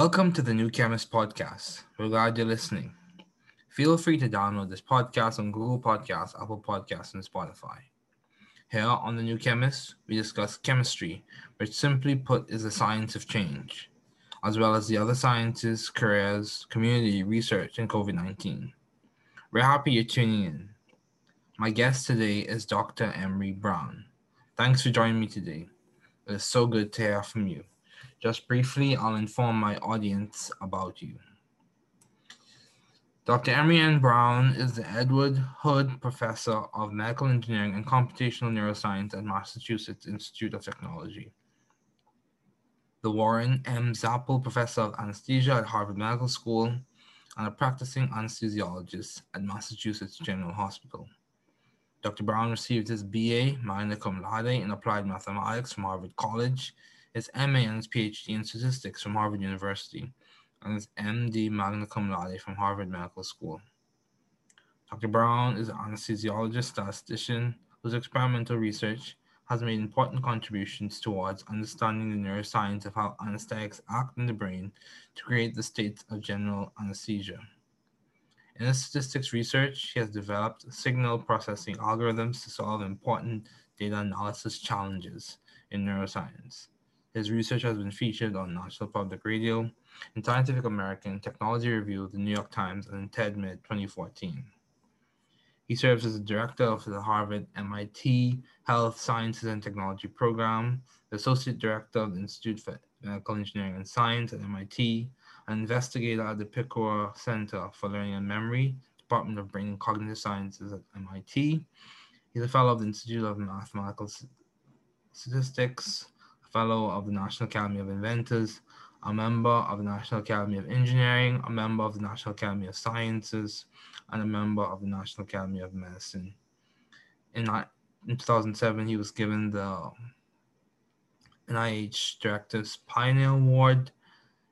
Welcome to the New Chemist Podcast. We're glad you're listening. Feel free to download this podcast on Google Podcasts, Apple Podcasts, and Spotify. Here on The New Chemist, we discuss chemistry, which simply put is the science of change, as well as the other sciences, careers, community, research, and COVID 19. We're happy you're tuning in. My guest today is Dr. Emery Brown. Thanks for joining me today. It is so good to hear from you. Just briefly, I'll inform my audience about you. Dr. Emery N. Brown is the Edward Hood Professor of Medical Engineering and Computational Neuroscience at Massachusetts Institute of Technology. The Warren M. Zapol Professor of Anesthesia at Harvard Medical School and a practicing anesthesiologist at Massachusetts General Hospital. Dr. Brown received his BA, magna cum laude, in applied mathematics from Harvard College his MA and his PhD in statistics from Harvard University, and his MD magna cum laude from Harvard Medical School. Dr. Brown is an anesthesiologist statistician whose experimental research has made important contributions towards understanding the neuroscience of how anesthetics act in the brain to create the states of general anesthesia. In his statistics research, he has developed signal processing algorithms to solve important data analysis challenges in neuroscience. His research has been featured on National Public Radio, in Scientific American, Technology Review, the New York Times, and in TEDMED 2014. He serves as the director of the Harvard MIT Health Sciences and Technology Program, the associate director of the Institute for Medical Engineering and Science at MIT, an investigator at the Picower Center for Learning and Memory, Department of Brain and Cognitive Sciences at MIT. He's a fellow of the Institute of Mathematical Statistics, Fellow of the National Academy of Inventors, a member of the National Academy of Engineering, a member of the National Academy of Sciences, and a member of the National Academy of Medicine. In, in 2007, he was given the NIH Director's Pioneer Award.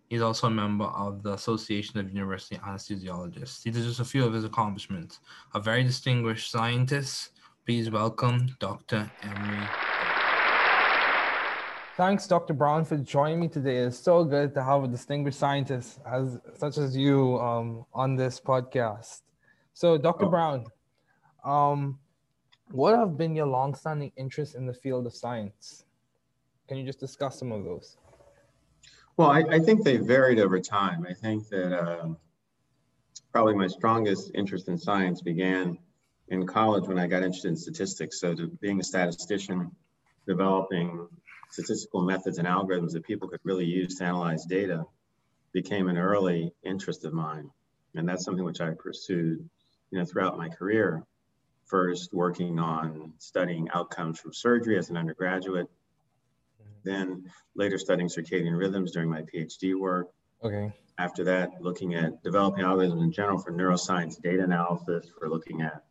He's also a member of the Association of University Anesthesiologists. These are just a few of his accomplishments. A very distinguished scientist. Please welcome Dr. Emery Thanks, Dr. Brown, for joining me today. It's so good to have a distinguished scientist as such as you um, on this podcast. So, Dr. Oh. Brown, um, what have been your longstanding interests in the field of science? Can you just discuss some of those? Well, I, I think they varied over time. I think that uh, probably my strongest interest in science began in college when I got interested in statistics. So, to, being a statistician, developing statistical methods and algorithms that people could really use to analyze data became an early interest of mine. And that's something which I pursued, you know, throughout my career. First working on studying outcomes from surgery as an undergraduate, then later studying circadian rhythms during my PhD work. Okay. After that, looking at developing algorithms in general for neuroscience data analysis, for looking at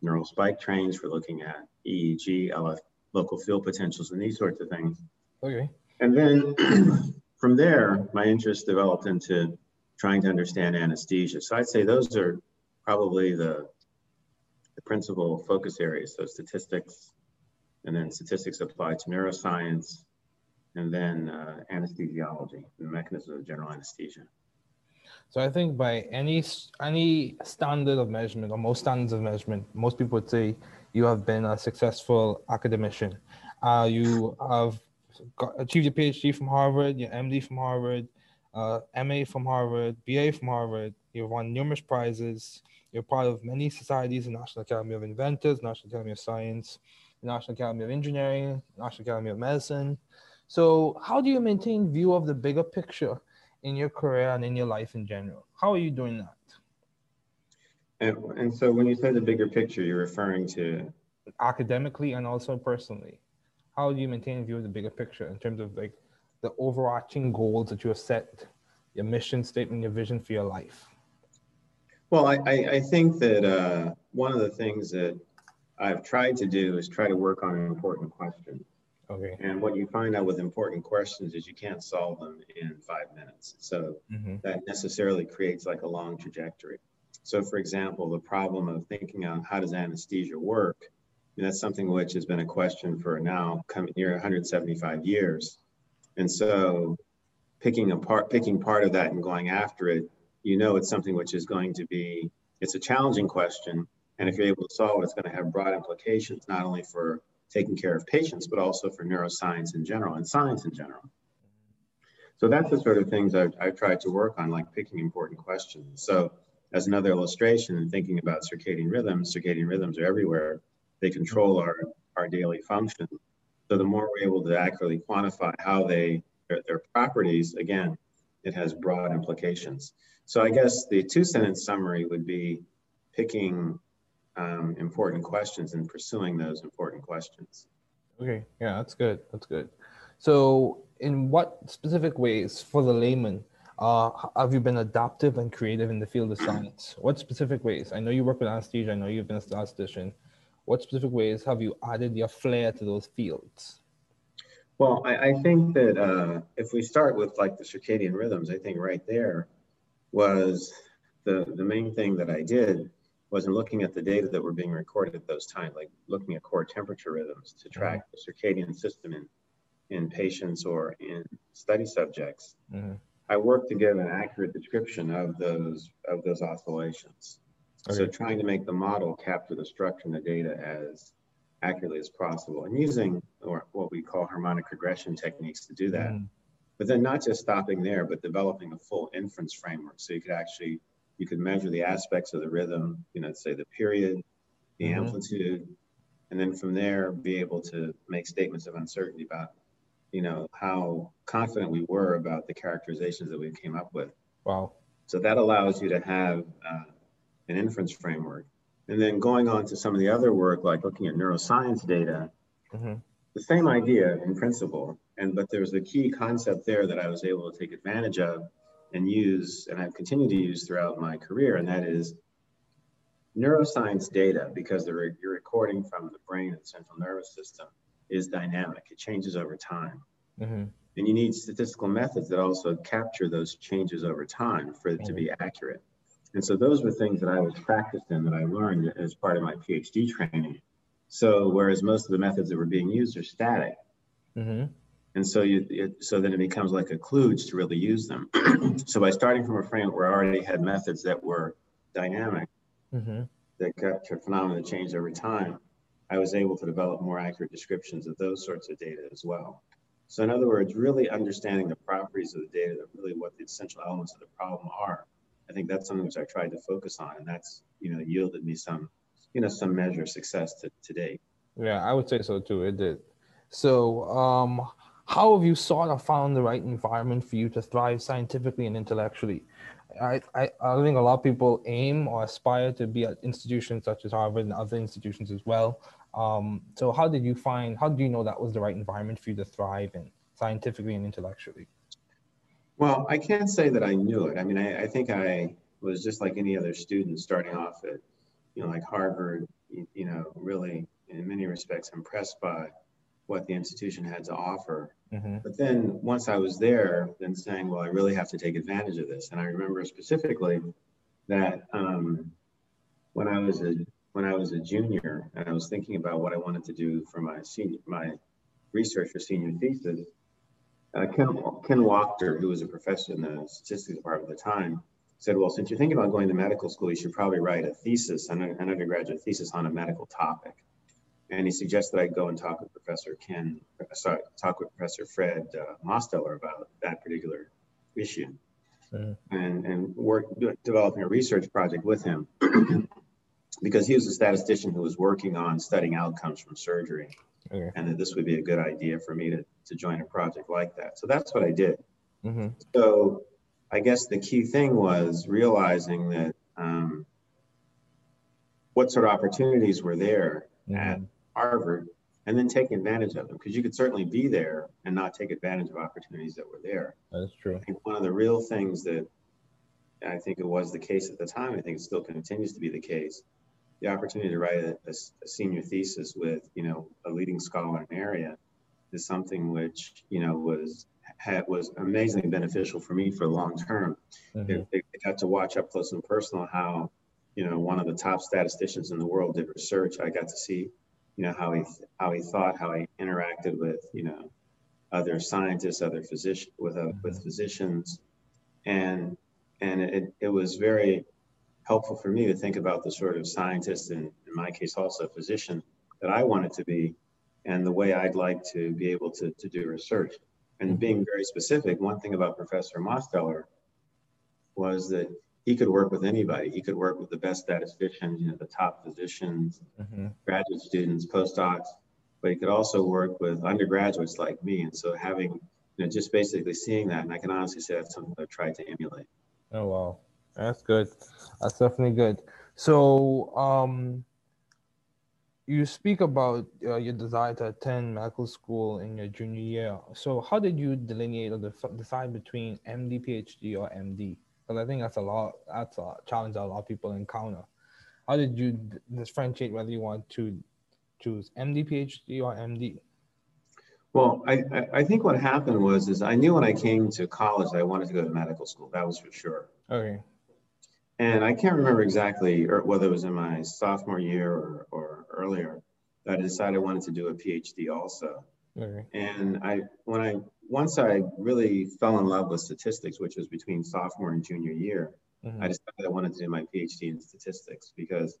neural spike trains, for looking at EEG, LF, local field potentials and these sorts of things. Okay. And then from there, my interest developed into trying to understand anesthesia. So I'd say those are probably the, the principal focus areas. So statistics, and then statistics applied to neuroscience, and then uh, anesthesiology, the mechanism of general anesthesia. So I think by any any standard of measurement, or most standards of measurement, most people would say you have been a successful academician. Uh, you have got, achieved your PhD from Harvard, your MD from Harvard, uh, MA from Harvard, BA from Harvard. You've won numerous prizes. You're part of many societies, the National Academy of Inventors, National Academy of Science, National Academy of Engineering, National Academy of Medicine. So, how do you maintain view of the bigger picture in your career and in your life in general? How are you doing that? And, and so when you say the bigger picture, you're referring to academically and also personally. How do you maintain a view of the bigger picture in terms of like the overarching goals that you have set, your mission statement, your vision for your life? Well, I, I, think that uh, one of the things that I've tried to do is try to work on an important questions. Okay. And what you find out with important questions is you can't solve them in five minutes. So mm-hmm. that necessarily creates like a long trajectory. So for example, the problem of thinking on how does anesthesia work, that's something which has been a question for now coming near 175 years. And so picking apart, picking part of that and going after it, you know it's something which is going to be, it's a challenging question. And if you're able to solve it, it's going to have broad implications, not only for taking care of patients, but also for neuroscience in general and science in general. So that's the sort of things I've, I've tried to work on, like picking important questions. So as another illustration and thinking about circadian rhythms, circadian rhythms are everywhere. They control our, our daily function. So the more we're able to accurately quantify how they, their, their properties, again, it has broad implications. So I guess the two sentence summary would be picking um, important questions and pursuing those important questions. Okay, yeah, that's good. That's good. So, in what specific ways for the layman uh, have you been adaptive and creative in the field of science? What specific ways? I know you work with anesthesia. I know you've been a statistician. What specific ways have you added your flair to those fields? Well, I, I think that uh, if we start with like the circadian rhythms, I think right there was the the main thing that I did was in looking at the data that were being recorded at those times, like looking at core temperature rhythms to track mm-hmm. the circadian system in, in patients or in study subjects. Mm-hmm. I work to give an accurate description of those of those oscillations. Okay. So trying to make the model capture the structure and the data as accurately as possible and using or what we call harmonic regression techniques to do that. Mm-hmm. But then not just stopping there, but developing a full inference framework. So you could actually you could measure the aspects of the rhythm, you know, say the period, the mm-hmm. amplitude, and then from there be able to make statements of uncertainty about, you know, how confident we were about the characterizations that we came up with. Wow. So that allows you to have uh, an inference framework. And then going on to some of the other work, like looking at neuroscience data, mm-hmm. the same idea in principle, and but there's a key concept there that I was able to take advantage of and use, and I've continued to use throughout my career, and that is neuroscience data, because you're recording from the brain and central nervous system, is dynamic. It changes over time. Mm-hmm. And you need statistical methods that also capture those changes over time for it to be accurate. And so those were things that I was practiced in that I learned as part of my PhD training. So whereas most of the methods that were being used are static, mm-hmm. And so you, it, so then it becomes like a kludge to really use them. so by starting from a framework where I already had methods that were dynamic, mm-hmm. that captured phenomena that changed over time, I was able to develop more accurate descriptions of those sorts of data as well. So in other words, really understanding the properties of the data, really what the essential elements of the problem are. I think that's something which I tried to focus on, and that's you know yielded me some, you know, some measure of success to, to date. Yeah, I would say so too. It did. So, um, how have you sort of found the right environment for you to thrive scientifically and intellectually? I, I, I think a lot of people aim or aspire to be at institutions such as Harvard and other institutions as well. Um, so how did you find, how do you know that was the right environment for you to thrive in scientifically and intellectually? Well, I can't say that I knew it. I mean, I, I think I was just like any other student starting off at, you know, like Harvard, you, you know, really in many respects impressed by what the institution had to offer. Mm-hmm. But then once I was there, then saying, well, I really have to take advantage of this. And I remember specifically that um, when I was a when I was a junior and I was thinking about what I wanted to do for my senior my research for senior thesis, uh, Ken, Ken Wachter, who was a professor in the statistics department at the time, said, well, since you're thinking about going to medical school, you should probably write a thesis, an, an undergraduate thesis on a medical topic and he suggested I go and talk with Professor Ken, sorry, talk with Professor Fred uh, Mosteller about that particular issue, and and work developing a research project with him, because he was a statistician who was working on studying outcomes from surgery, okay. and that this would be a good idea for me to to join a project like that. So that's what I did. Mm-hmm. So I guess the key thing was realizing that um, what sort of opportunities were there mm-hmm. at Harvard and then take advantage of them because you could certainly be there and not take advantage of opportunities that were there. That's true. I think one of the real things that I think it was the case at the time, I think it still continues to be the case. The opportunity to write a, a senior thesis with, you know, a leading scholar in an area is something which, you know, was had was amazingly beneficial for me for the long term. Mm-hmm. It, it got to watch up close and personal how, you know, one of the top statisticians in the world did research. I got to see you know how he how he thought, how he interacted with you know other scientists, other physicians, with, uh, with physicians. And, and it, it was very helpful for me to think about the sort of scientist, and in my case also physician, that I wanted to be and the way I'd like to be able to, to do research. And being very specific, one thing about Professor Mosteller was that he could work with anybody. He could work with the best statisticians, you know, the top physicians, mm-hmm. graduate students, postdocs, but he could also work with undergraduates like me. And so having, you know, just basically seeing that, and I can honestly say that's something I've tried to emulate. Oh, wow. That's good. That's definitely good. So, um, you speak about uh, your desire to attend medical school in your junior year. So, how did you delineate or decide between MD, PhD, or MD? Because I think that's a lot. That's a challenge that a lot of people encounter. How did you differentiate whether you want to choose MD, PhD, or MD? Well, I, I think what happened was is I knew when I came to college I wanted to go to medical school. That was for sure. Okay. And I can't remember exactly or whether it was in my sophomore year or, or earlier that I decided I wanted to do a PhD also. Okay. And I when I once I really fell in love with statistics, which was between sophomore and junior year, mm-hmm. I decided I wanted to do my PhD in statistics because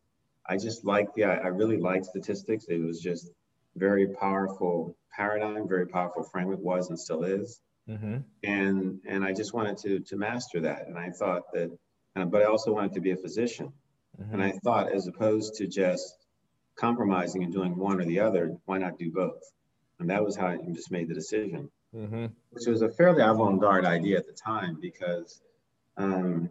I just liked the I really liked statistics. It was just very powerful paradigm, very powerful framework was and still is. Mm-hmm. And and I just wanted to to master that. And I thought that but I also wanted to be a physician. Mm-hmm. And I thought, as opposed to just compromising and doing one or the other, why not do both? And that was how I just made the decision, mm-hmm. which was a fairly avant garde idea at the time because um,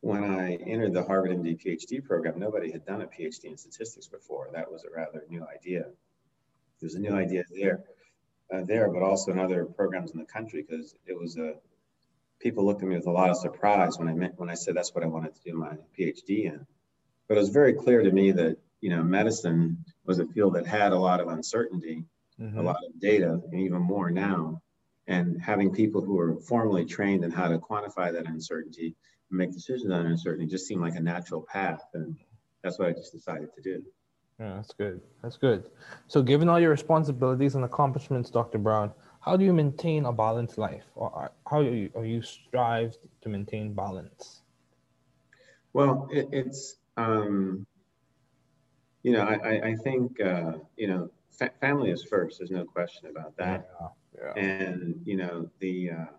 when I entered the Harvard MD PhD program, nobody had done a PhD in statistics before. That was a rather new idea. There's a new idea there, uh, there, but also in other programs in the country because it was a people looked at me with a lot of surprise when I meant when I said that's what I wanted to do my PhD in. But it was very clear to me that you know medicine was a field that had a lot of uncertainty, mm-hmm. a lot of data, and even more now. And having people who are formally trained in how to quantify that uncertainty and make decisions on uncertainty just seemed like a natural path, and that's what I just decided to do. Yeah, that's good. That's good. So, given all your responsibilities and accomplishments, Dr. Brown, how do you maintain a balanced life or how do you, or you strive to maintain balance well it, it's um, you know i, I think uh, you know fa- family is first there's no question about that yeah, yeah. and you know the uh,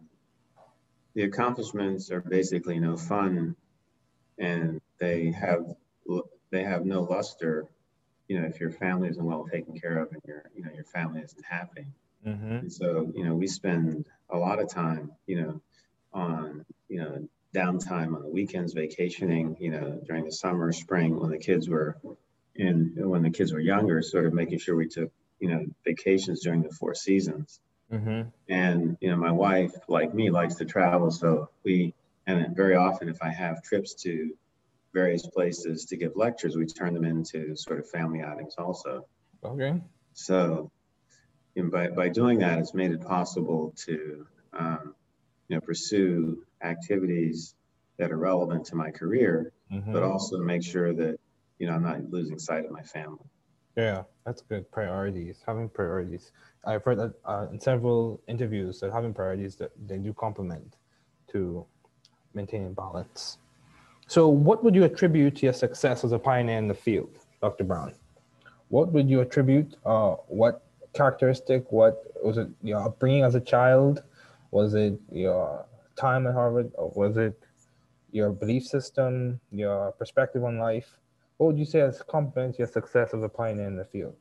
the accomplishments are basically no fun and they have they have no luster you know if your family isn't well taken care of and your you know your family isn't happy Mm-hmm. And so, you know, we spend a lot of time, you know, on, you know, downtime on the weekends, vacationing, you know, during the summer, spring, when the kids were in, when the kids were younger, sort of making sure we took, you know, vacations during the four seasons. Mm-hmm. And, you know, my wife, like me, likes to travel. So we, and very often if I have trips to various places to give lectures, we turn them into sort of family outings also. Okay. So and by, by doing that, it's made it possible to um, you know, pursue activities that are relevant to my career, mm-hmm. but also to make sure that you know I'm not losing sight of my family. Yeah, that's good. Priorities, having priorities. I've heard that uh, in several interviews that having priorities that they do complement to maintaining balance. So, what would you attribute to your success as a pioneer in the field, Dr. Brown? What would you attribute? Uh, what characteristic? What was it? Your upbringing as a child? Was it your time at Harvard? Or was it your belief system? Your perspective on life? What would you say has complements your success as a pioneer in the field?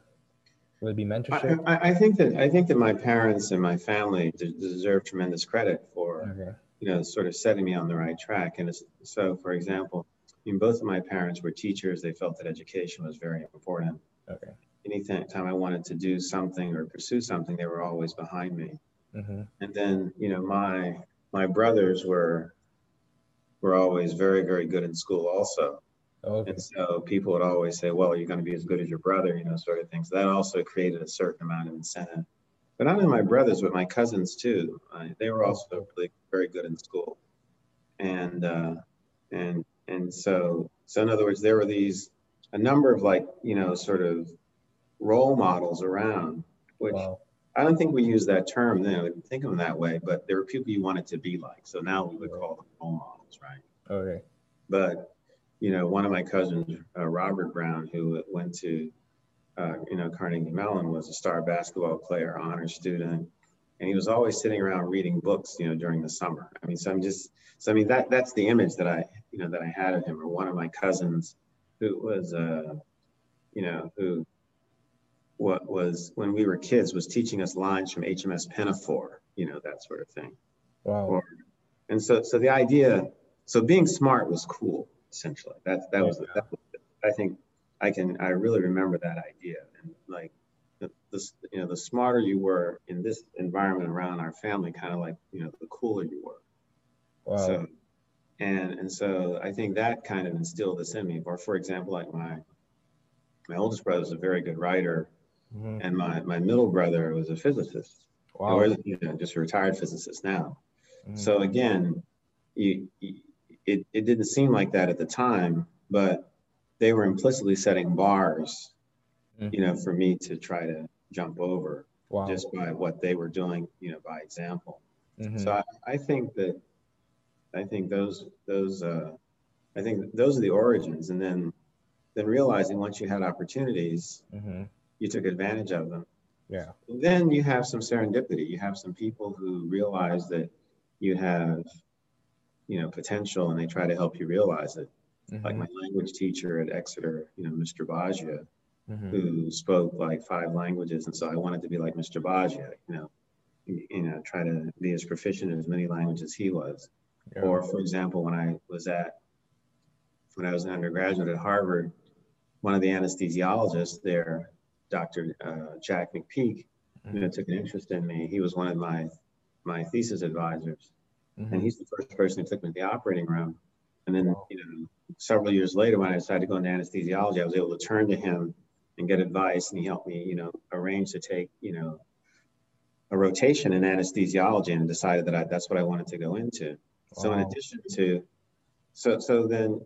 Would it be mentorship? I, I, think that I think that my parents and my family deserve tremendous credit for okay. you know sort of setting me on the right track. And so, for example, I mean, both of my parents were teachers. They felt that education was very important. Okay anytime I wanted to do something or pursue something, they were always behind me. Mm-hmm. And then, you know, my my brothers were were always very, very good in school also. Okay. And so people would always say, well, you're going to be as good as your brother, you know, sort of things. That also created a certain amount of incentive. But not only my brothers, but my cousins too. Uh, they were also really very good in school. And, uh, and, and so, so in other words, there were these, a number of like, you know, sort of role models around, which wow. I don't think we use that term then. We think of them that way, but there were people you wanted to be like. So now we would call them role models, right? Okay. But you know, one of my cousins, uh, Robert Brown, who went to uh, you know Carnegie Mellon, was a star basketball player, honor student, and he was always sitting around reading books, you know, during the summer. I mean, so I'm just, so I mean that that's the image that I, you know, that I had of him. Or one of my cousins, who was, uh, you know, who what was when we were kids was teaching us lines from HMS Pinafore, you know, that sort of thing. Wow. Or, and so, so the idea, so being smart was cool, essentially. That that was, that was I think I can I really remember that idea and like the, the you know the smarter you were in this environment around our family, kind of like you know the cooler you were. Wow. So and and so I think that kind of instilled this in me. Or for example, like my my oldest brother is a very good writer, Mhm. and my my middle brother was a physicist, Wow. or you know, just a retired physicist now. Mhm. So again, you, you, it it didn't seem like that at the time, but they were implicitly setting bars, Mhm. you know, for me to try to jump over wow. just by what they were doing, you know, by example. Mhm. So I, I think that I think those those uh, I think those are the origins, and then then realizing once you had opportunities, Mhm. you took advantage of them. Yeah. Then you have some serendipity. You have some people who realize that you have, you know, potential, and they try to help you realize it. Like Mhm. my language teacher at Exeter, you know, Mr. Baggio, Mhm. who spoke like five languages, and so I wanted to be like Mr. Baggio, you know, you you know, try to be as proficient in as many languages as he was. Yeah. Or, for example, when I was at, when I was an undergraduate at Harvard, one of the anesthesiologists there, Dr. Uh, Jack McPeak, you know, took an interest in me. He was one of my my thesis advisors, Mhm. and he's the first person who took me to the operating room. And then, Wow. you know, several years later, when I decided to go into anesthesiology, I was able to turn to him and get advice, and he helped me, you know, arrange to take, you know, a rotation in anesthesiology, and decided that I, that's what I wanted to go into. So in addition to, so so then,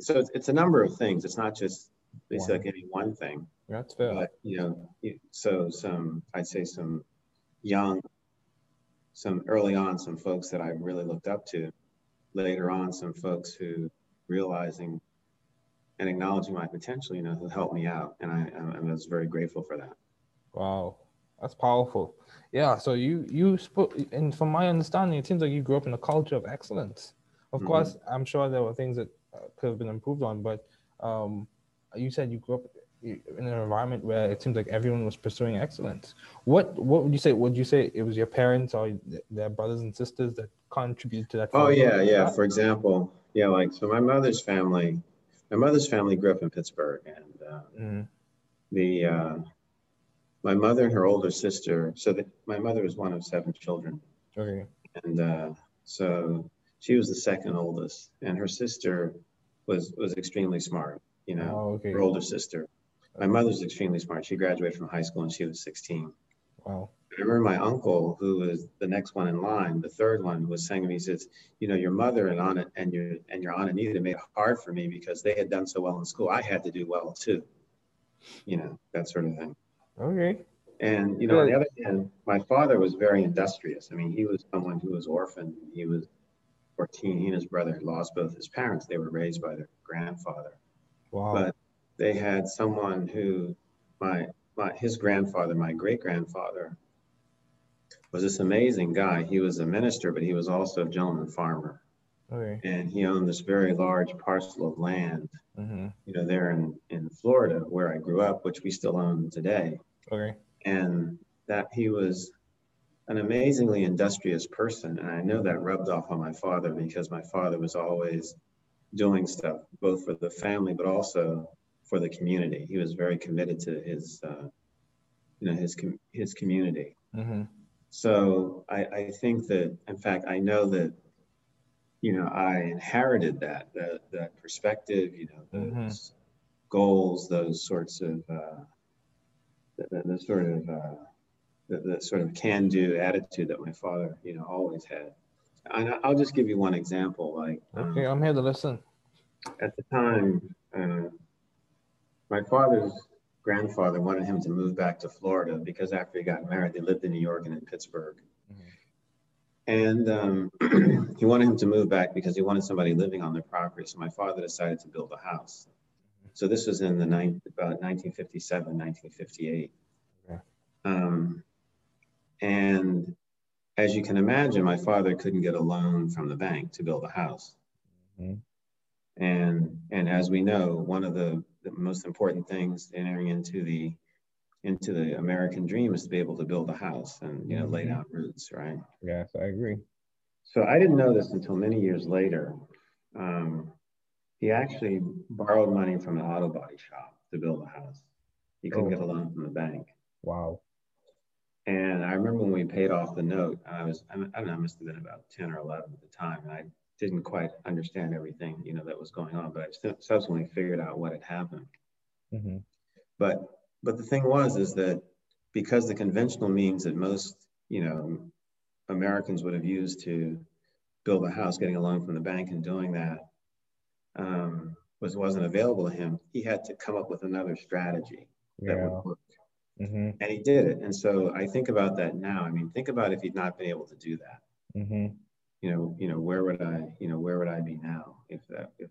so it's, it's a number of things. It's not just basically Wow. like any one thing, That's fair. but you know, so some I'd say some young, some early on, some folks that I really looked up to. Later on, some folks who realizing and acknowledging my potential, you know, who helped me out, and I, I was very grateful for that. Wow, that's powerful. Yeah. So you you spoke, and from my understanding, it seems like you grew up in a culture of excellence. Of Mhm. course, I'm sure there were things that uh, could have been improved on, but um, you said you grew up in an environment where it seems like everyone was pursuing excellence. What what would you say? Would you say it was your parents or their brothers and sisters that contributed to that? Oh yeah, yeah. For example, yeah, like so my mother's family, my mother's family grew up in Pittsburgh, and uh, Mhm. the uh, my mother and her older sister. So that my mother was one of seven children, Okay. and uh, so she was the second oldest, and her sister was was extremely smart. You know, Oh, okay. her older sister. My mother's extremely smart. She graduated from high school when she was 16. Wow. I remember my uncle, who was the next one in line, the third one, was saying to me, he says, "You know, your mother and Anna and your and your aunt Anita made it hard for me because they had done so well in school. I had to do well too. You know, that sort of thing." Okay. And you know, on the other hand, my father was very industrious. I mean, he was someone who was orphaned. He was 14. He and his brother had lost both his parents. They were raised by their grandfather Wow. but they had someone who my my his grandfather my great grandfather was this amazing guy. He was a minister but he was also a gentleman farmer. Okay. and he owned this very large parcel of land hmm you know there in in florida where i grew up which we still own today. Okay. and that he was an amazingly industrious person. And i know that rubbed off on my father because my father was always doing stuff both for the family but also for the community he was very committed to his uh, you know his com- his community hmm so I, I think that in fact i know that you know i inherited that that, that perspective you know those goals those sorts of uh, the, the, sort of uh, the, the sort of can-do attitude that my father, you know, always had. And I'll just give you one example. Like um, Okay. I'm here to listen. at the time, uh, my father's grandfather wanted him to move back to Florida because after he got married, they lived in New York and in Pittsburgh. Mm-hmm. And um, he wanted him to move back because he wanted somebody living on their property. So my father decided to build a house. So this was in the nine, about 1957, 1958. Okay. Um, and as you can imagine, my father couldn't get a loan from the bank to build a house. Mm-hmm. And, and as we know, one of the, the most important things entering into the into the American dream is to be able to build a house and you know mm-hmm. lay down roots, right? Yes, I agree. So I didn't know this until many years later. Um, he actually borrowed money from an auto body shop to build a house. He couldn't oh. get a loan from the bank. Wow. And I remember when we paid off the note, I was, I don't know, I must have been about 10 or 11 at the time. And I didn't quite understand everything, you know, that was going on, but I subsequently figured out what had happened. Mm-hmm. But, but the thing was, is that because the conventional means that most, you know, Americans would have used to build a house, getting a loan from the bank and doing that um, was, wasn't available to him, he had to come up with another strategy yeah. that would work. Mm-hmm. And he did it. And so I think about that now. I mean, think about if he'd not been able to do that. Mm-hmm. You know, you know, where would I, you know, where would I be now if that, if,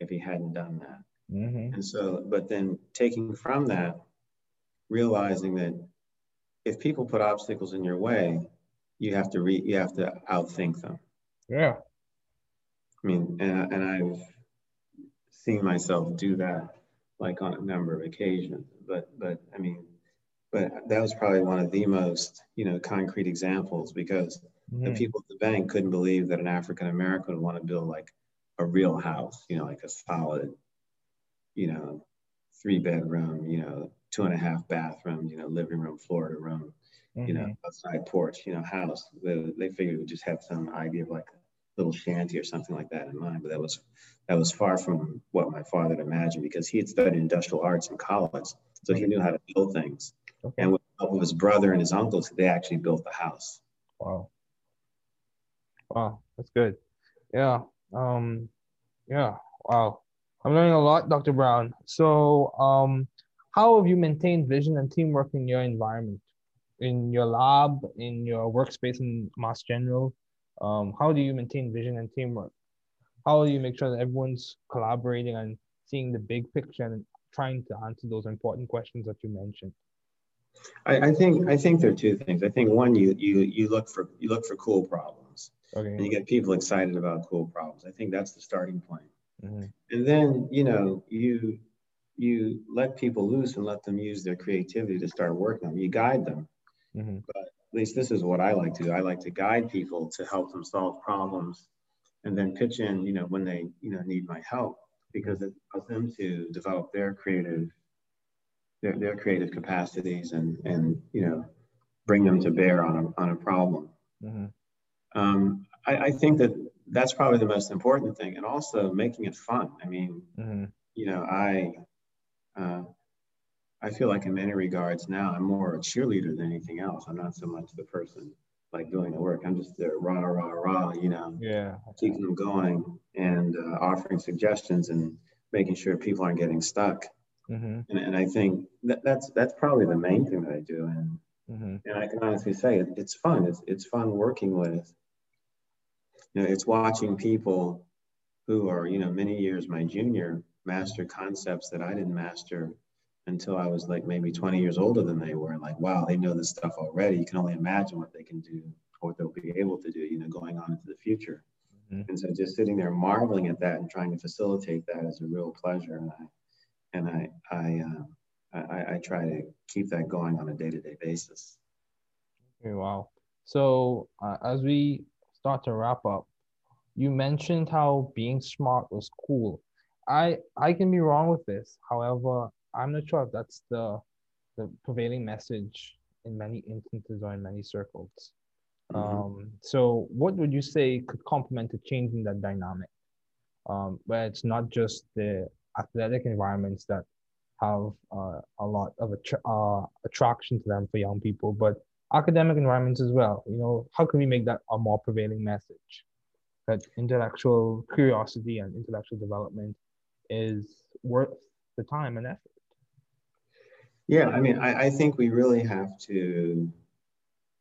if he hadn't done that? Mm-hmm. And so, but then taking from that, realizing that if people put obstacles in your way, you have to re, you have to outthink them. Yeah. I mean, and, and I've seen myself do that like on a number of occasions, but, but I mean, but that was probably one of the most you know concrete examples because mm-hmm. the people at the bank couldn't believe that an African American would want to build like a real house, you know, like a solid, you know, three bedroom, you know, two and a half bathroom, you know, living room, Florida room, mm-hmm. you know, mm-hmm. outside porch, you know, house. They, they figured it would just have some idea of like a little shanty or something like that in mind, but that was that was far from what my father had imagined because he had studied industrial arts in college, so he knew how to build things. Okay. And with the help of his brother and his uncles, they actually built the house. Wow. Wow, that's good. Yeah. Um, yeah. Wow. I'm learning a lot, Dr. Brown. So, um, how have you maintained vision and teamwork in your environment, in your lab, in your workspace in Mass General? Um, how do you maintain vision and teamwork? How do you make sure that everyone's collaborating and seeing the big picture and trying to answer those important questions that you mentioned? I, I, think I think there are two things. I think one, you you you look for you look for cool problems, okay. and you get people excited about cool problems. I think that's the starting point. Mm-hmm. And then you know you you let people loose and let them use their creativity to start working on. You guide them, mm-hmm. but at least this is what I like to do. I like to guide people to help them solve problems, and then pitch in. You know when they you know need my help because it allows them to develop their creative their, their creative capacities and and you know bring them to bear on a, on a problem. Mm-hmm. Um, I, I, think that that's probably the most important thing, and also making it fun. I mean, mm-hmm. you know, I uh, I feel like in many regards now I'm more a cheerleader than anything else. I'm not so much the person like doing the work. I'm just there rah rah rah, you know, yeah, keeping them going and uh, offering suggestions and making sure people aren't getting stuck. Mm-hmm. And, and, I think that, that's that's probably the main thing that I do. And mm-hmm. and I can honestly say it, it's fun. It's it's fun working with. You know, it's watching people who are you know many years my junior master concepts that I didn't master until I was like maybe 20 years older than they were. Like, wow, they know this stuff already. You can only imagine what they can do or what they'll be able to do, you know, going on into the future. Mm-hmm. And so just sitting there marveling at that and trying to facilitate that is a real pleasure. And I and I I, uh, I, I try to keep that going on a day to day basis. Okay, wow. So uh, as we start to wrap up, you mentioned how being smart was cool. I I can be wrong with this. However, I'm not sure if that's the the prevailing message in many instances or in many circles. Mm-hmm. Um, so what would you say could complement a change in that dynamic? Um, where it's not just the athletic environments that have uh, a lot of uh, attraction to them for young people, but academic environments as well. You know, how can we make that a more prevailing message? That intellectual curiosity and intellectual development is worth the time and effort. Yeah, I mean, I, I think we really have to.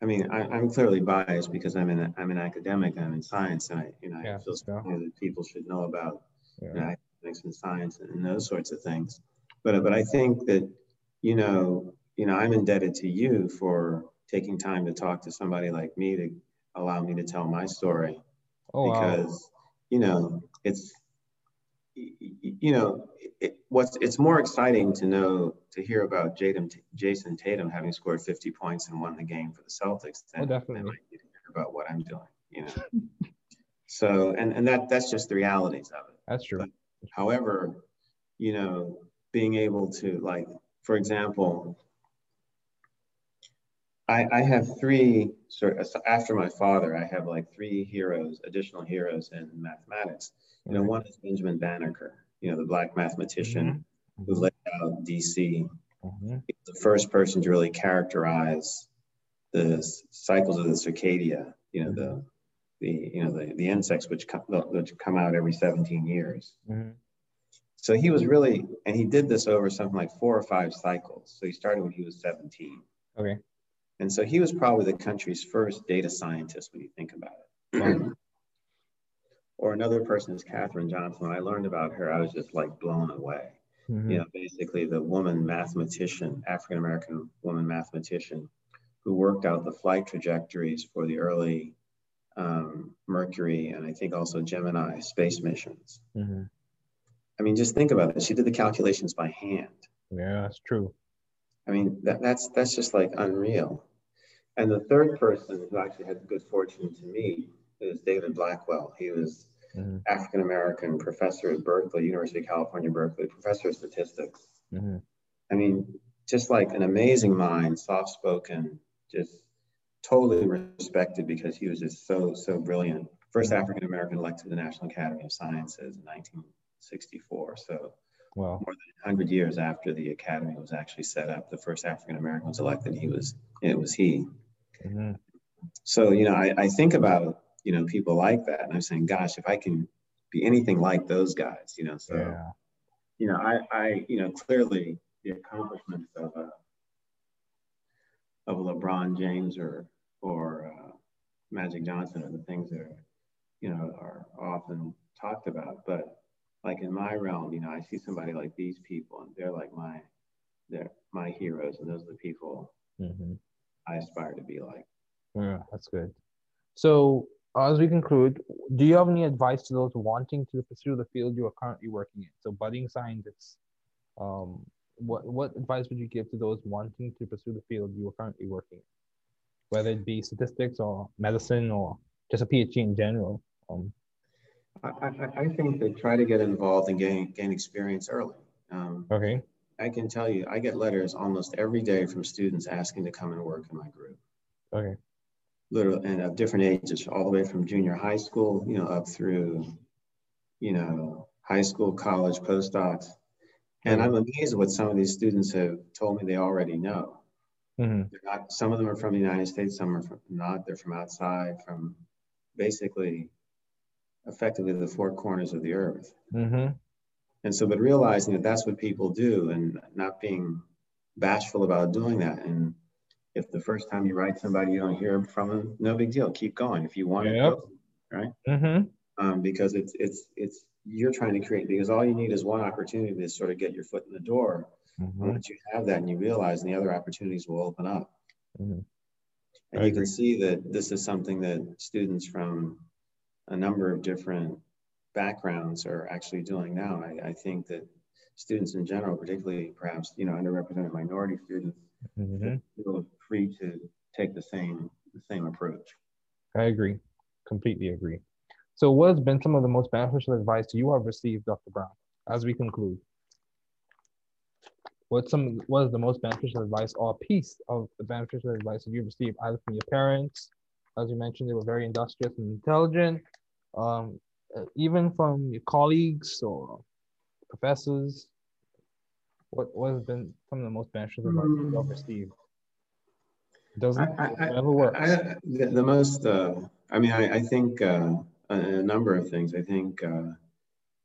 I mean, I, am clearly biased because I'm an I'm an academic. I'm in science, and I you know yeah, I feel strongly that people should know about yeah. you know, academics and science and those sorts of things. But but I think that you know you know I'm indebted to you for taking time to talk to somebody like me to allow me to tell my story. Oh, because wow. you know it's you know it, what's it's more exciting to know to hear about Jayson, Jayson Tatum having scored 50 points and won the game for the Celtics than, oh, definitely. than hear about what I'm doing. You know. so and and that that's just the realities of it. That's true. But, however, you know, being able to like, for example, I, I have three sort of, after my father, I have like three heroes, additional heroes in mathematics. You know, one is Benjamin Banneker, you know, the black mathematician mm-hmm. who laid out DC. Mm-hmm. the first person to really characterize the cycles of the circadia, you know, the mm-hmm. the you know the, the insects which come which come out every 17 years. Mm-hmm. So he was really, and he did this over something like four or five cycles. So he started when he was 17. Okay. And so he was probably the country's first data scientist when you think about it. or another person is Katherine Johnson. When I learned about her, I was just like blown away. Mm-hmm. You know, basically the woman mathematician, African American woman mathematician, who worked out the flight trajectories for the early um, Mercury and I think also Gemini space missions. Mm-hmm. I mean, just think about it. She did the calculations by hand. Yeah, that's true. I mean, that, that's that's just like unreal. And the third person who actually had the good fortune to meet is David Blackwell. He was mm-hmm. African American professor at Berkeley, University of California, Berkeley, professor of statistics. Mm-hmm. I mean, just like an amazing mind, soft spoken, just totally respected because he was just so, so brilliant. First mm-hmm. African American elected to the National Academy of Sciences in 1964. So more than 100 years after the academy was actually set up, the first African American was elected. He was, it was he. Mm-hmm. So, you know, I, I think about, you know, people like that. And I'm saying, gosh, if I can be anything like those guys, you know, so, yeah. you know, I, I, you know, clearly the accomplishments of a, of LeBron James or, or uh, Magic Johnson are the things that are, you know, are often talked about. But like in my realm, you know, I see somebody like these people and they're like my, they're my heroes. And those are the people mm-hmm. I aspire to be like. Yeah, that's good. So, as we conclude, do you have any advice to those wanting to pursue the field you are currently working in? So, budding scientists, um, what what advice would you give to those wanting to pursue the field you are currently working in, whether it be statistics or medicine or just a PhD in general? Um, I, I, I think they try to get involved and gain gain experience early. Um, okay. I can tell you, I get letters almost every day from students asking to come and work in my group. Okay. Literally, and of different ages, all the way from junior high school, you know, up through, you know, high school, college, postdocs. And I'm amazed at what some of these students have told me they already know. Mm-hmm. Not, some of them are from the United States, some are from, not. They're from outside, from basically, effectively the four corners of the earth. Mm-hmm. And so, but realizing that that's what people do and not being bashful about doing that. And if the first time you write somebody, you don't hear from them, no big deal. Keep going. If you want yep. to, right? Mm-hmm. Um, because it's, it's, it's, you're trying to create, because all you need is one opportunity to sort of get your foot in the door. Mm-hmm. Once you have that and you realize and the other opportunities will open up. Mm-hmm. And I you agree. can see that this is something that students from a number of different backgrounds are actually doing now. I, I think that students in general, particularly perhaps you know underrepresented minority students, mm-hmm. feel free to take the same the same approach. I agree, completely agree. So, what has been some of the most beneficial advice you have received, Dr. Brown? As we conclude, what some what is the most beneficial advice or piece of the beneficial advice that you received either from your parents, as you mentioned, they were very industrious and intelligent, um, uh, even from your colleagues or professors? What what has been some of the most beneficial advice mm. you've received? Doesn't I, I. I, the, the, most, uh, I mean, I, I think uh, a, a, number of things. I think, uh,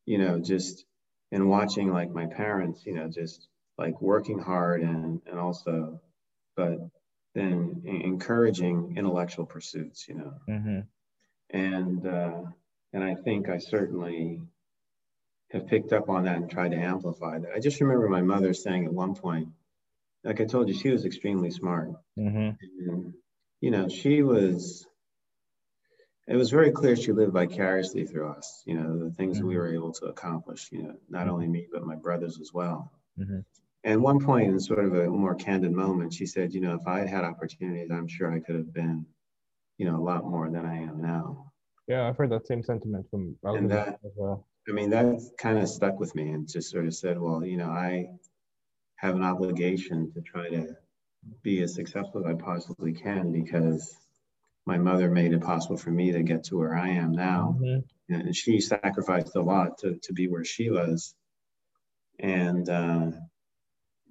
you know, just in watching like my parents, you know, just like working hard and and also, but then encouraging intellectual pursuits, you know. Mm-hmm. And uh, and I think I certainly have picked up on that and tried to amplify that. I just remember my mother saying at one point, like I told you, she was extremely smart. Mm-hmm. And, you know, she was. It was very clear she lived vicariously through us. You know, the things mm-hmm. we were able to accomplish. You know, not only me but my brothers as well. Mm-hmm. And one point in sort of a more candid moment, she said, you know, if I had had opportunities, I'm sure I could have been, you know, a lot more than I am now. Yeah, I've heard that same sentiment from and that, as well. I mean, that kind of stuck with me and just sort of said, well, you know, I have an obligation to try to be as successful as I possibly can because my mother made it possible for me to get to where I am now. Mm-hmm. And she sacrificed a lot to, to be where she was. And, uh,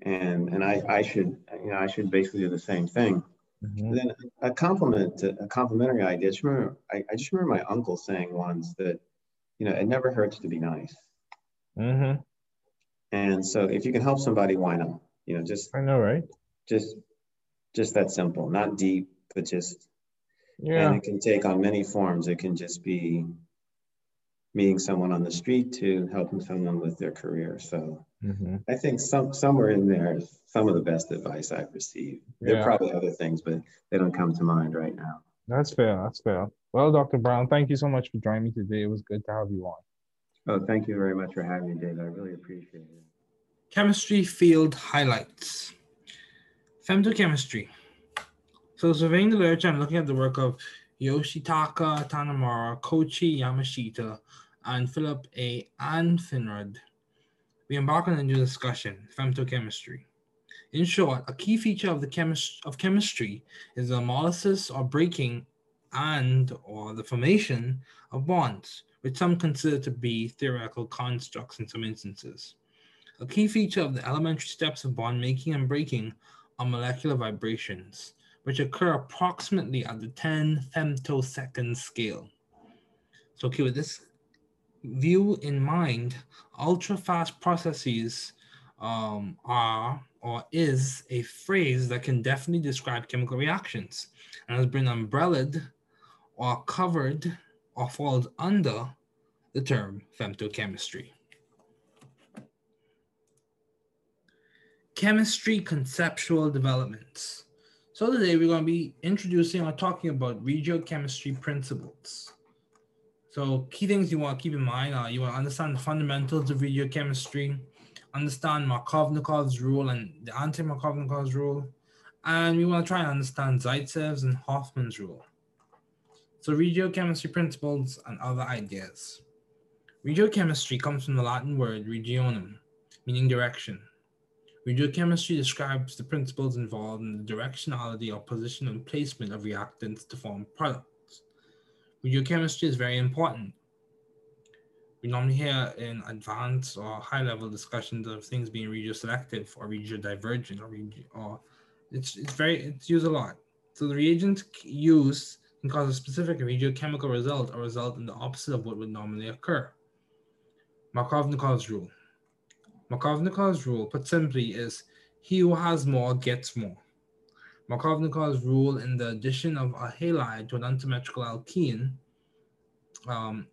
and and I, I should you know I should basically do the same thing. Mm-hmm. Then a compliment a complimentary idea. I just remember I, I, just remember my uncle saying once that you know it never hurts to be nice. Mm-hmm. And so if you can help somebody, why not? You know, just I know, right? Just just that simple, not deep, but just yeah. And it can take on many forms. It can just be meeting someone on the street to helping someone with their career. So mm-hmm. I think some somewhere in there, some of the best advice I've received. There are probably other things, but they don't come to mind right now. That's fair. That's fair. Well, Dr. Brown, thank you so much for joining me today. It was good to have you on. Oh, thank you very much for having me, David. I really appreciate it. Chemistry field highlights. Femtochemistry. So surveying the literature and looking at the work of Yoshitaka Tanimura, Koichi Yamashita, and Philip A. Anfinrud, we embark on a new discussion, femtochemistry. In short, a key feature of the chemist of chemistry is the analysis or breaking and or the formation of bonds, which some consider to be theoretical constructs in some instances. A key feature of the elementary steps of bond making and breaking are molecular vibrations, which occur approximately at the 10 femtosecond scale. So, okay, with this view in mind, ultra fast processes um, are or is a phrase that can definitely describe chemical reactions and has been umbrellaed or covered or falls under the term femtochemistry. Chemistry conceptual developments. So today we're going to be introducing or talking about regiochemistry principles. So key things you want to keep in mind are you want to understand the fundamentals of regiochemistry, understand Markovnikov's rule and the anti-Markovnikov's rule, and we want to try and understand Zaitsev's and Hofmann's rule. So regiochemistry principles and other ideas. Regiochemistry comes from the Latin word regionum, meaning direction. Regiochemistry describes the principles involved in the directionality or position and placement of reactants to form products. Regiochemistry is very important. We normally hear in advanced or high level discussions of things being regioselective or regiodivergent or, regio, or it's, it's very, it's used a lot. So the reagent used can cause a specific regiochemical result or result in the opposite of what would normally occur. Markovnikov's rule. Markovnikov's rule, put simply, is he who has more gets more. Markovnikov's rule in the addition of a halide to an unsymmetrical alkene, um,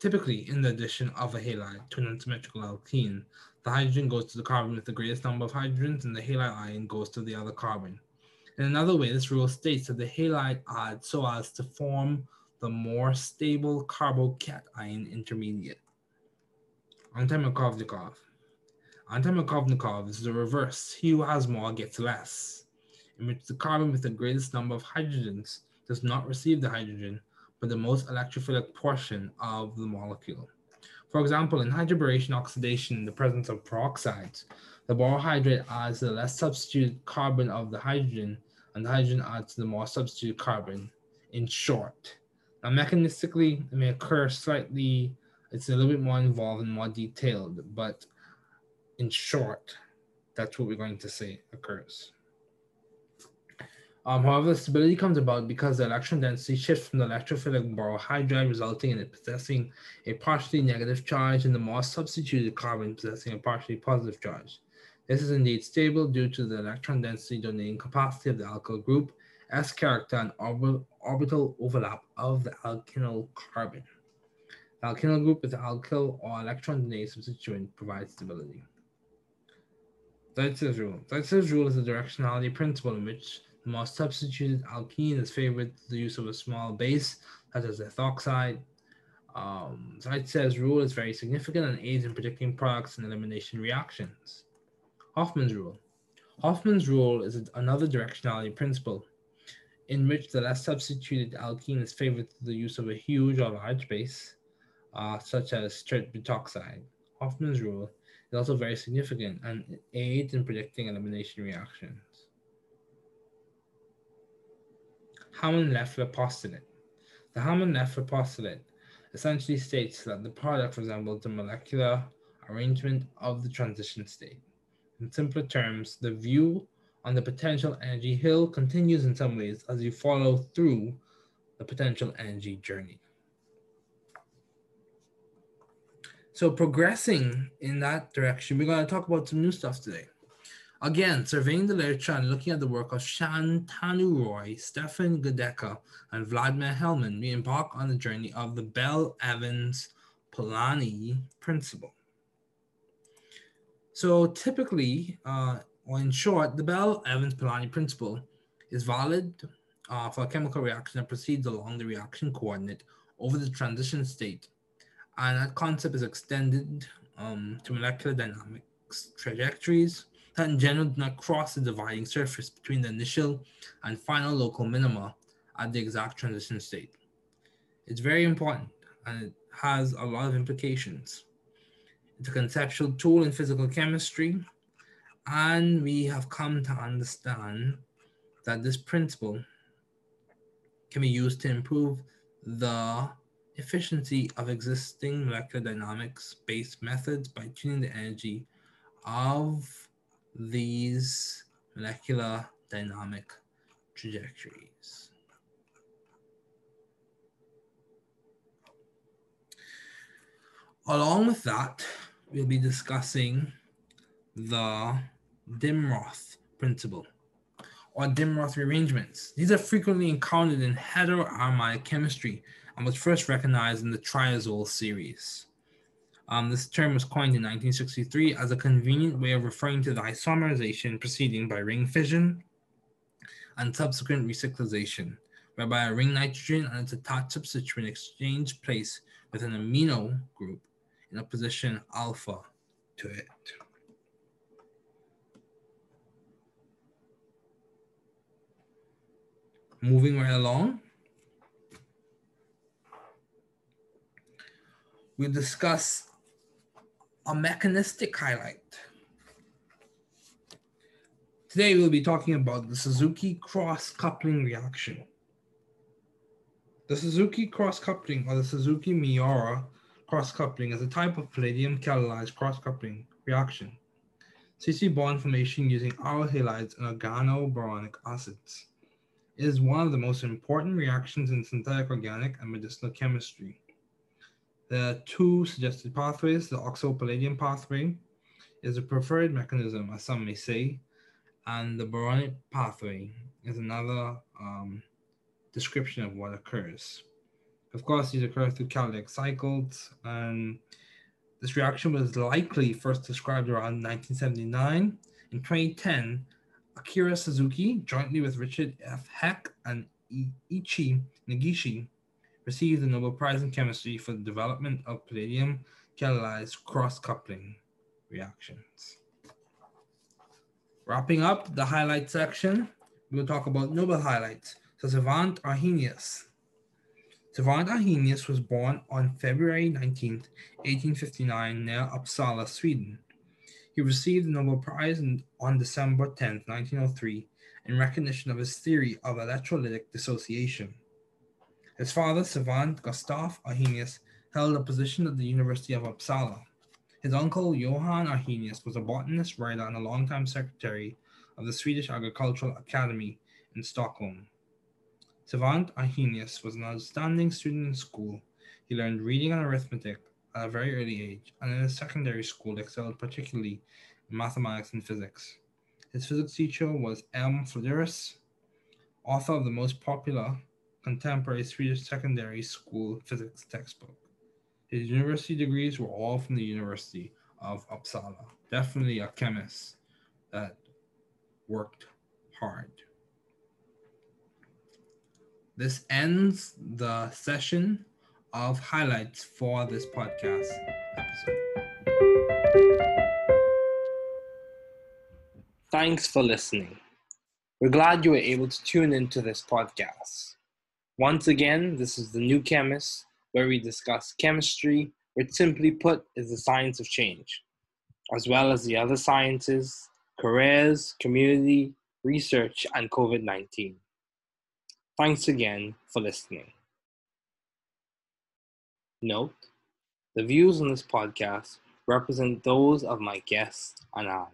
typically in the addition of a halide to an unsymmetrical alkene, the hydrogen goes to the carbon with the greatest number of hydrogens and the halide ion goes to the other carbon. In another way, this rule states that the halide adds so as to form the more stable carbocation intermediate. Anti-Markovnikov. Anti-Markovnikov is the reverse. He who has more gets less, in which the carbon with the greatest number of hydrogens does not receive the hydrogen, but the most electrophilic portion of the molecule. For example, in hydroboration oxidation in the presence of peroxides, the borohydride adds the less substituted carbon of the hydrogen, and the hydrogen adds the more substituted carbon. In short, now mechanistically, it may occur slightly it's a little bit more involved and more detailed, but in short, that's what we're going to say occurs. Um, however, stability comes about because the electron density shifts from the electrophilic borohydride, resulting in it possessing a partially negative charge, and the more substituted carbon possessing a partially positive charge. This is indeed stable due to the electron density donating capacity of the alkyl group, S character, and orbital overlap of the alkynyl carbon. The alkynyl group with alkyl or electron donating substituent provides stability. Zaitsev's rule. Zaitsev's rule is a directionality principle in which most substituted alkene is favored the use of a small base, such as ethoxide. Um, Zaitsev's rule is very significant and aids in predicting products and elimination reactions. Hofmann's rule. Hofmann's rule is another directionality principle in which the less substituted alkene is favored to the use of a huge or large base, uh, such as straight butoxide. Hofmann's rule is also very significant and aids in predicting elimination reactions. Hammond-Leffler postulate. The Hammond-Leffler postulate essentially states that the product resembles the molecular arrangement of the transition state. In simpler terms, the view on the potential energy hill continues in some ways as you follow through the potential energy journey. So progressing in that direction, we're going to talk about some new stuff today. Again, surveying the literature and looking at the work of Shantanu Roy, Stefan Goedecker, and Vladimir Hellmann, we embark on the journey of the Bell-Evans-Polanyi principle. So typically, uh, or in short, the Bell-Evans-Polanyi principle is valid uh, for a chemical reaction that proceeds along the reaction coordinate over the transition state. And that concept is extended um, to molecular dynamics trajectories that in general do not cross the dividing surface between the initial and final local minima at the exact transition state. It's very important and it has a lot of implications. It's a conceptual tool in physical chemistry, and we have come to understand that this principle can be used to improve the efficiency of existing molecular dynamics based methods by tuning the energy of these molecular dynamic trajectories. Along with that, we'll be discussing the Dimroth principle or Dimroth rearrangements. These are frequently encountered in heteroaromatic chemistry and was first recognized in the triazole series. Um, this term was coined in 1963 as a convenient way of referring to the isomerization proceeding by ring fission and subsequent recyclization, whereby a ring nitrogen and its attached substituent exchange place with an amino group in a position alpha to it. Moving right along, we'll discuss a mechanistic highlight. Today we'll be talking about the Suzuki cross-coupling reaction. The Suzuki cross-coupling or the Suzuki Miyaura cross-coupling is a type of palladium catalyzed cross-coupling reaction. CC bond formation using aryl halides and organoboronic acids. It is one of the most important reactions in synthetic organic and medicinal chemistry. There are two suggested pathways. The oxo-palladium pathway is a preferred mechanism, as some may say, and the boronic pathway is another um, description of what occurs. Of course, these occur through catalytic cycles, and this reaction was likely first described around 1979. In 2010, Akira Suzuki, jointly with Richard F. Heck and Ichi Negishi, received the Nobel Prize in Chemistry for the development of palladium catalyzed cross-coupling reactions. Wrapping up the highlight section, we'll talk about Nobel highlights. So Svante Arrhenius, Svante Arrhenius was born on February 19, 1859, near Uppsala, Sweden. He received the Nobel Prize on December 10, 1903, in recognition of his theory of electrolytic dissociation. His father, Svante Gustav Arrhenius, held a position at the University of Uppsala. His uncle, Johan Arrhenius, was a botanist, writer, and a longtime secretary of the Swedish Agricultural Academy in Stockholm. Svante Arrhenius was an outstanding student in school. He learned reading and arithmetic at a very early age, and in his secondary school excelled particularly in mathematics and physics. His physics teacher was M. Flederis, author of the most popular contemporary Swedish secondary school physics textbook. His university degrees were all from the University of Uppsala. Definitely a chemist that worked hard. This ends the session of highlights for this podcast episode. Thanks for listening. We're glad you were able to tune into this podcast. Once again, this is The New Chemist, where we discuss chemistry, which simply put is the science of change, as well as the other sciences, careers, community, research, and COVID 19. Thanks again for listening. Note the views on this podcast represent those of my guests and I.